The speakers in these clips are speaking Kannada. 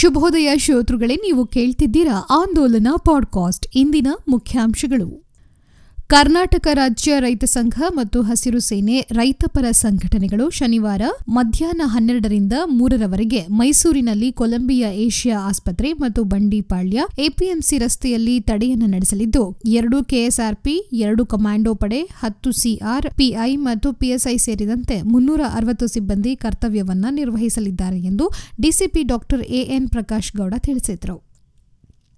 ಶುಭೋದಯ ಶ್ರೋತೃಗಳೇ ನೀವು ಕೇಳ್ತಿದ್ದೀರಾ ಆಂದೋಲನ ಪಾಡ್ಕಾಸ್ಟ್. ಇಂದಿನ ಮುಖ್ಯಾಂಶಗಳು. ಕರ್ನಾಟಕ ರಾಜ್ಯ ರೈತ ಸಂಘ ಮತ್ತು ಹಸಿರು ಸೇನೆ ರೈತಪರ ಸಂಘಟನೆಗಳು ಶನಿವಾರ ಮಧ್ಯಾಹ್ನ ಹನ್ನೆರಡರಿಂದ ಮೂರರವರೆಗೆ ಮೈಸೂರಿನಲ್ಲಿ ಕೊಲಂಬಿಯಾ ಏಷ್ಯಾ ಆಸ್ಪತ್ರೆ ಮತ್ತು ಬಂಡಿಪಾಳ್ಯ ಎಪಿಎಂಸಿ ರಸ್ತೆಯಲ್ಲಿ ತಡೆಯನ್ನು ನಡೆಸಲಿದ್ದು, ಎರಡು ಕೆಎಸ್ಆರ್ಪಿ, ಎರಡು ಕಮಾಂಡೋ ಪಡೆ, ಹತ್ತು ಸಿಆರ್, ಪಿಐ ಮತ್ತು ಪಿಎಸ್ಐ ಸೇರಿದಂತೆ ಮುನ್ನೂರ ಅರವತ್ತು ಸಿಬ್ಬಂದಿ ಕರ್ತವ್ಯವನ್ನ ನಿರ್ವಹಿಸಲಿದ್ದಾರೆ ಎಂದು DCP doctor A N Prakash Gowda ತಿಳಿಸಿದರು.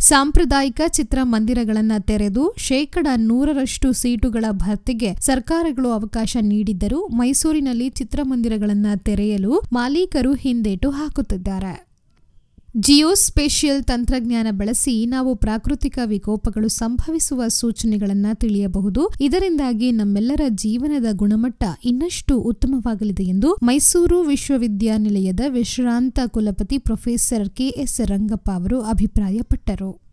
ಸಾಂಪ್ರದಾಯಿಕ ಚಿತ್ರಮಂದಿರಗಳನ್ನು ತೆರೆದು ಶೇಕಡ ನೂರರಷ್ಟು ಸೀಟುಗಳ ಭರ್ತಿಗೆ ಸರ್ಕಾರಗಳು ಅವಕಾಶ ನೀಡಿದ್ದರೂ ಮೈಸೂರಿನಲ್ಲಿ ಚಿತ್ರಮಂದಿರಗಳನ್ನು ತೆರೆಯಲು ಮಾಲೀಕರು ಹಿಂದೇಟು ಹಾಕುತ್ತಿದ್ದಾರೆ. ಜಿಯೋಸ್ಪೇಷಿಯಲ್ ತಂತ್ರಜ್ಞಾನ ಬಳಸಿ ನಾವು ಪ್ರಾಕೃತಿಕ ವಿಕೋಪಗಳು ಸಂಭವಿಸುವ ಸೂಚನೆಗಳನ್ನು ತಿಳಿಯಬಹುದು. ಇದರಿಂದಾಗಿ ನಮ್ಮೆಲ್ಲರ ಜೀವನದ ಗುಣಮಟ್ಟ ಇನ್ನಷ್ಟು ಉತ್ತಮವಾಗಲಿದೆ ಎಂದು ಮೈಸೂರು ವಿಶ್ವವಿದ್ಯಾನಿಲಯದ ವಿಶ್ರಾಂತ ಕುಲಪತಿ ಪ್ರೊಫೆಸರ್ ಕೆಎಸ್ ರಂಗಪ್ಪ ಅವರು ಅಭಿಪ್ರಾಯಪಟ್ಟರು.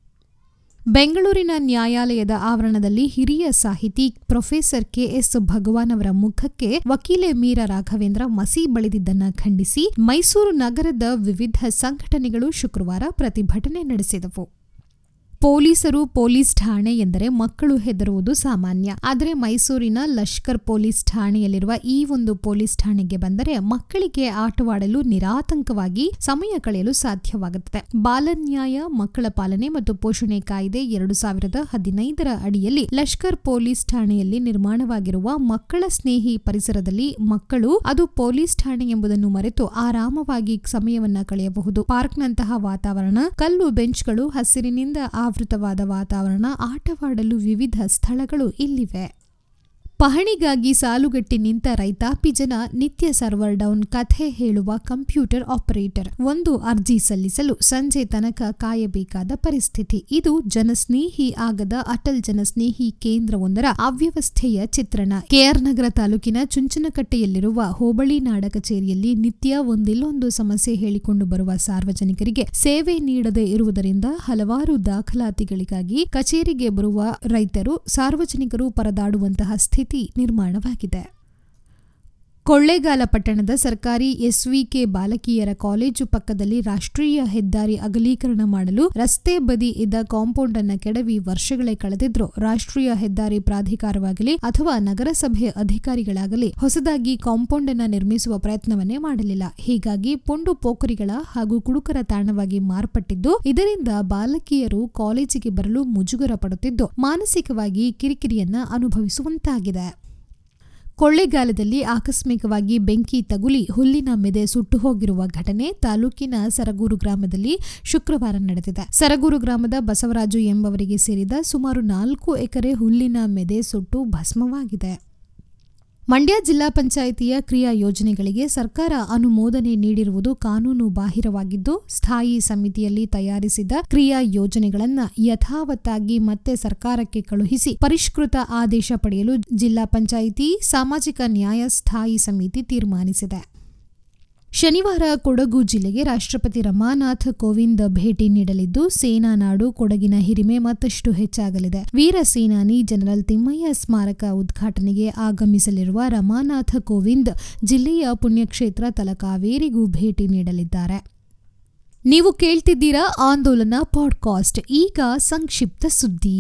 ಬೆಂಗಳೂರಿನ ನ್ಯಾಯಾಲಯದ ಆವರಣದಲ್ಲಿ ಹಿರಿಯ ಸಾಹಿತಿ ಪ್ರೊಫೆಸರ್ ಕೆಎಸ್ ಭಗವಾನ್ ಅವರ ಮುಖಕ್ಕೆ ವಕೀಲೆ ಮೀರಾ ರಾಘವೇಂದ್ರ ಮಸಿ ಬಳಿದಿದ್ದನ್ನು ಖಂಡಿಸಿ ಮೈಸೂರು ನಗರದ ವಿವಿಧ ಸಂಘಟನೆಗಳು ಶುಕ್ರವಾರ ಪ್ರತಿಭಟನೆ ನಡೆಸಿದವು. ಪೊಲೀಸರು ಪೊಲೀಸ್ ಠಾಣೆ ಎಂದರೆ ಮಕ್ಕಳು ಹೆದರುವುದು ಸಾಮಾನ್ಯ. ಆದರೆ ಮೈಸೂರಿನ ಲಷ್ಕರ್ ಪೊಲೀಸ್ ಠಾಣೆಯಲ್ಲಿರುವ ಈ ಒಂದು ಪೊಲೀಸ್ ಠಾಣೆಗೆ ಬಂದರೆ ಮಕ್ಕಳಿಗೆ ಆಟವಾಡಲು ನಿರಾತಂಕವಾಗಿ ಸಮಯ ಕಳೆಯಲು ಸಾಧ್ಯವಾಗುತ್ತದೆ. ಬಾಲನ್ಯಾಯ ಮಕ್ಕಳ ಪಾಲನೆ ಮತ್ತು ಪೋಷಣೆ ಕಾಯ್ದೆ ಎರಡು ಸಾವಿರದ ಹದಿನೈದರ ಅಡಿಯಲ್ಲಿ ಲಷ್ಕರ್ ಪೊಲೀಸ್ ಠಾಣೆಯಲ್ಲಿ ನಿರ್ಮಾಣವಾಗಿರುವ ಮಕ್ಕಳ ಸ್ನೇಹಿ ಪರಿಸರದಲ್ಲಿ ಮಕ್ಕಳು ಅದು ಪೊಲೀಸ್ ಠಾಣೆ ಎಂಬುದನ್ನು ಮರೆತು ಆರಾಮವಾಗಿ ಸಮಯವನ್ನ ಕಳೆಯಬಹುದು. ಪಾರ್ಕ್ನಂತಹ ವಾತಾವರಣ, ಕಲ್ಲು, ಬೆಂಚ್ಗಳು, ಹಸಿರಿನಿಂದ ಆವೃತವಾದ ವಾತಾವರಣ ಆಟವಾಡಲು ವಿವಿಧ ಸ್ಥಳಗಳು ಇಲ್ಲಿವೆ. ಪಹಣಿಗಾಗಿ ಸಾಲುಗಟ್ಟಿ ನಿಂತ ರೈತಾಪಿ ಜನ ನಿತ್ಯ ಸರ್ವರ್ ಡೌನ್ ಕಥೆ ಹೇಳುವ ಕಂಪ್ಯೂಟರ್ ಆಪರೇಟರ್. ಒಂದು ಅರ್ಜಿ ಸಲ್ಲಿಸಲು ಸಂಜೆ ತನಕ ಕಾಯಬೇಕಾದ ಪರಿಸ್ಥಿತಿ. ಇದು ಜನಸ್ನೇಹಿ ಆಗದ ಅಟಲ್ ಜನಸ್ನೇಹಿ ಕೇಂದ್ರವೊಂದರ ಅವ್ಯವಸ್ಥೆಯ ಚಿತ್ರಣ. ಕೆಆರ್ ನಗರ ತಾಲೂಕಿನ ಚುಂಚನಕಟ್ಟೆಯಲ್ಲಿರುವ ಹೋಬಳಿ ನಾಡ ಕಚೇರಿಯಲ್ಲಿ ನಿತ್ಯ ಒಂದಿಲ್ಲೊಂದು ಸಮಸ್ಯೆ ಹೇಳಿಕೊಂಡು ಬರುವ ಸಾರ್ವಜನಿಕರಿಗೆ ಸೇವೆ ನೀಡದೇ ಇರುವುದರಿಂದ ಹಲವಾರು ದಾಖಲಾತಿಗಳಿಗಾಗಿ ಕಚೇರಿಗೆ ಬರುವ ರೈತರು, ಸಾರ್ವಜನಿಕರು ಪರದಾಡುವಂತಹ ಸ್ಥಿತಿ ನಿರ್ಮಾಣವಾಗಿದೆ. ಕೊಳ್ಳೇಗಾಲ ಪಟ್ಟಣದ ಸರ್ಕಾರಿ ಎಸ್ವಿಕೆ ಬಾಲಕಿಯರ ಕಾಲೇಜು ಪಕ್ಕದಲ್ಲಿ ರಾಷ್ಟ್ರೀಯ ಹೆದ್ದಾರಿ ಅಗಲೀಕರಣ ಮಾಡಲು ರಸ್ತೆ ಬದಿ ಇದ್ದ ಕಾಂಪೌಂಡ್ ಅನ್ನು ಕೆಡವಿ ವರ್ಷಗಳೇ ಕಳೆದಿದ್ರು. ರಾಷ್ಟ್ರೀಯ ಹೆದ್ದಾರಿ ಪ್ರಾಧಿಕಾರವಾಗಲಿ ಅಥವಾ ನಗರಸಭೆ ಅಧಿಕಾರಿಗಳಾಗಲಿ ಹೊಸದಾಗಿ ಕಾಂಪೌಂಡ್ ಅನ್ನು ನಿರ್ಮಿಸುವ ಪ್ರಯತ್ನವನ್ನೇ ಮಾಡಲಿಲ್ಲ. ಹೀಗಾಗಿ ಪೊಂಡು ಪೋಖರಿಗಳ ಹಾಗೂ ಕುಡುಕರ ತಾಣವಾಗಿ ಮಾರ್ಪಟ್ಟಿದ್ದು, ಇದರಿಂದ ಬಾಲಕಿಯರು ಕಾಲೇಜಿಗೆ ಬರಲು ಮುಜುಗರ ಪಡುತ್ತಿದ್ದು, ಮಾನಸಿಕವಾಗಿ ಕಿರಿಕಿರಿಯನ್ನ ಅನುಭವಿಸುವಂತಾಗಿದೆ. ಕೊಳ್ಳೇಗಾಲದಲ್ಲಿ ಆಕಸ್ಮಿಕವಾಗಿ ಬೆಂಕಿ ತಗುಲಿ ಹುಲ್ಲಿನ ಮೆದೆ ಸುಟ್ಟು ಹೋಗಿರುವ ಘಟನೆ ತಾಲೂಕಿನ ಸರಗೂರು ಗ್ರಾಮದಲ್ಲಿ ಶುಕ್ರವಾರ ನಡೆದಿದೆ. ಸರಗೂರು ಗ್ರಾಮದ ಬಸವರಾಜು ಎಂಬವರಿಗೆ ಸೇರಿದ ಸುಮಾರು ನಾಲ್ಕು ಎಕರೆ ಹುಲ್ಲಿನ ಮೆದೆ ಸುಟ್ಟು ಭಸ್ಮವಾಗಿದೆ. ಮಂಡ್ಯ ಜಿಲ್ಲಾ ಪಂಚಾಯಿತಿಯ ಕ್ರಿಯಾ ಯೋಜನೆಗಳಿಗೆ ಸರ್ಕಾರ ಅನುಮೋದನೆ ನೀಡಿರುವುದು ಕಾನೂನು ಬಾಹಿರವಾಗಿದ್ದು, ಸ್ಥಾಯಿ ಸಮಿತಿಯಲ್ಲಿ ತಯಾರಿಸಿದ ಕ್ರಿಯಾ ಯೋಜನೆಗಳನ್ನು ಯಥಾವತ್ತಾಗಿ ಮತ್ತೆ ಸರ್ಕಾರಕ್ಕೆ ಕಳುಹಿಸಿ ಪರಿಷ್ಕೃತ ಆದೇಶ ಪಡೆಯಲು ಜಿಲ್ಲಾ ಪಂಚಾಯಿತಿ ಸಾಮಾಜಿಕ ನ್ಯಾಯ ಸ್ಥಾಯಿ ಸಮಿತಿ ತೀರ್ಮಾನಿಸಿದೆ. ಶನಿವಾರ ಕೊಡಗು ಜಿಲ್ಲೆಗೆ ರಾಷ್ಟ್ರಪತಿ ರಮಾನಾಥ್ ಕೋವಿಂದ್ ಭೇಟಿ ನೀಡಲಿದ್ದು, ಸೇನಾ ನಾಡು ಕೊಡಗಿನ ಹಿರಿಮೆ ಮತ್ತಷ್ಟು ಹೆಚ್ಚಾಗಲಿದೆ. ವೀರ ಸೇನಾನಿ ಜನರಲ್ ತಿಮ್ಮಯ್ಯ ಸ್ಮಾರಕ ಉದ್ಘಾಟನೆಗೆ ಆಗಮಿಸಲಿರುವ ರಮಾನಾಥ ಕೋವಿಂದ್ ಜಿಲ್ಲೆಯ ಪುಣ್ಯಕ್ಷೇತ್ರ ತಲಕಾವೇರಿಗೂ ಭೇಟಿ ನೀಡಲಿದ್ದಾರೆ. ನೀವು ಕೇಳ್ತಿದ್ದೀರಾ ಆಂದೋಲನ ಪಾಡ್ಕಾಸ್ಟ್, ಈಗ ಸಂಕ್ಷಿಪ್ತ ಸುದ್ದಿ.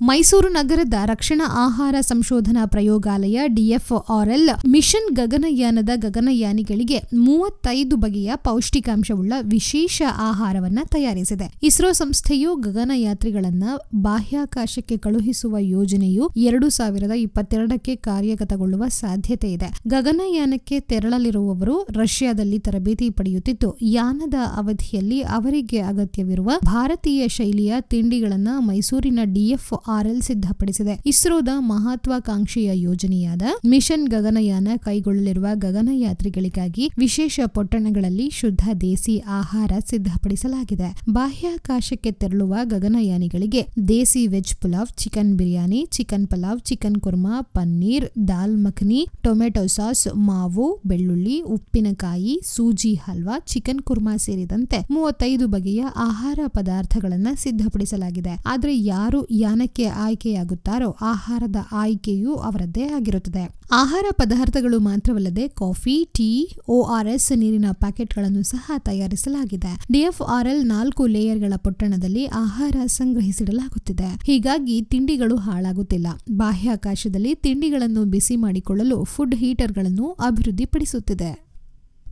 ಮೈಸೂರು ನಗರದ ರಕ್ಷಣಾ ಆಹಾರ ಸಂಶೋಧನಾ ಪ್ರಯೋಗಾಲಯ ಡಿಎಫ್ಆರ್ಎಲ್ ಮಿಷನ್ ಗಗನಯಾನದ ಗಗನಯಾನಿಗಳಿಗೆ ಮೂವತ್ತೈದು ಬಗೆಯ ಪೌಷ್ಟಿಕಾಂಶವುಳ್ಳ ವಿಶೇಷ ಆಹಾರವನ್ನು ತಯಾರಿಸಿದೆ. ಇಸ್ರೋ ಸಂಸ್ಥೆಯು ಗಗನಯಾತ್ರಿಗಳನ್ನ ಬಾಹ್ಯಾಕಾಶಕ್ಕೆ ಕಳುಹಿಸುವ ಯೋಜನೆಯು ಎರಡು ಸಾವಿರದ ಇಪ್ಪತ್ತೆರಡಕ್ಕೆ ಕಾರ್ಯಗತಗೊಳ್ಳುವ ಸಾಧ್ಯತೆ ಇದೆ. ಗಗನಯಾನಕ್ಕೆ ತೆರಳಲಿರುವವರು ರಷ್ಯಾದಲ್ಲಿ ತರಬೇತಿ ಪಡೆಯುತ್ತಿದ್ದು, ಯಾನದ ಅವಧಿಯಲ್ಲಿ ಅವರಿಗೆ ಅಗತ್ಯವಿರುವ ಭಾರತೀಯ ಶೈಲಿಯ ತಿಂಡಿಗಳನ್ನು ಮೈಸೂರಿನ ಡಿಎಫ್ ಆರ್ಎಲ್ ಸಿದ್ಧಪಡಿಸಿದೆ. ಇಸ್ರೋದ ಮಹತ್ವಾಕಾಂಕ್ಷೆಯ ಯೋಜನೆಯಾದ ಮಿಷನ್ ಗಗನಯಾನ ಕೈಗೊಳ್ಳಲಿರುವ ಗಗನಯಾತ್ರಿಗಳಿಗಾಗಿ ವಿಶೇಷ ಪೊಟ್ಟಣಗಳಲ್ಲಿ ಶುದ್ಧ ದೇಸಿ ಆಹಾರ ಸಿದ್ಧಪಡಿಸಲಾಗಿದೆ. ಬಾಹ್ಯಾಕಾಶಕ್ಕೆ ತೆರಳುವ ಗಗನಯಾನಿಗಳಿಗೆ ದೇಸಿ veg pulao, chicken biryani, chicken pulao, chicken korma, paneer, dal makhani, tomato sauce, ಮಾವು, ಬೆಳ್ಳುಳ್ಳಿ, ಉಪ್ಪಿನಕಾಯಿ, ಸೂಜಿ ಹಲ್ವಾ, ಚಿಕನ್ ಕುರ್ಮಾ ಸೇರಿದಂತೆ ಮೂವತ್ತೈದು ಬಗೆಯ ಆಹಾರ ಪದಾರ್ಥಗಳನ್ನು ಸಿದ್ಧಪಡಿಸಲಾಗಿದೆ. ಆದರೆ ಯಾರು ಯಾನಕ್ಕೆ ಕೆಲಸಕ್ಕೆ ಆಯ್ಕೆಯಾಗುತ್ತಾರೋ ಆಹಾರದ ಆಯ್ಕೆಯೂ ಅವರದ್ದೇ ಆಗಿರುತ್ತದೆ. ಆಹಾರ ಪದಾರ್ಥಗಳು ಮಾತ್ರವಲ್ಲದೆ ಕಾಫಿ, ಟೀ ಓಆರ್ಎಸ್ ನೀರಿನ ಪ್ಯಾಕೆಟ್ಗಳನ್ನು ಸಹ ತಯಾರಿಸಲಾಗಿದೆ. ಡಿಎಫ್ಆರ್ಎಲ್ ನಾಲ್ಕು ಲೇಯರ್ಗಳ ಪೊಟ್ಟಣದಲ್ಲಿ ಆಹಾರ ಸಂಗ್ರಹಿಸಿಡಲಾಗುತ್ತಿದೆ. ಹೀಗಾಗಿ ತಿಂಡಿಗಳು ಹಾಳಾಗುತ್ತಿಲ್ಲ. ಬಾಹ್ಯಾಕಾಶದಲ್ಲಿ ತಿಂಡಿಗಳನ್ನು ಬಿಸಿ ಮಾಡಿಕೊಳ್ಳಲು ಫುಡ್ ಹೀಟರ್ಗಳನ್ನು ಅಭಿವೃದ್ಧಿಪಡಿಸುತ್ತಿದೆ.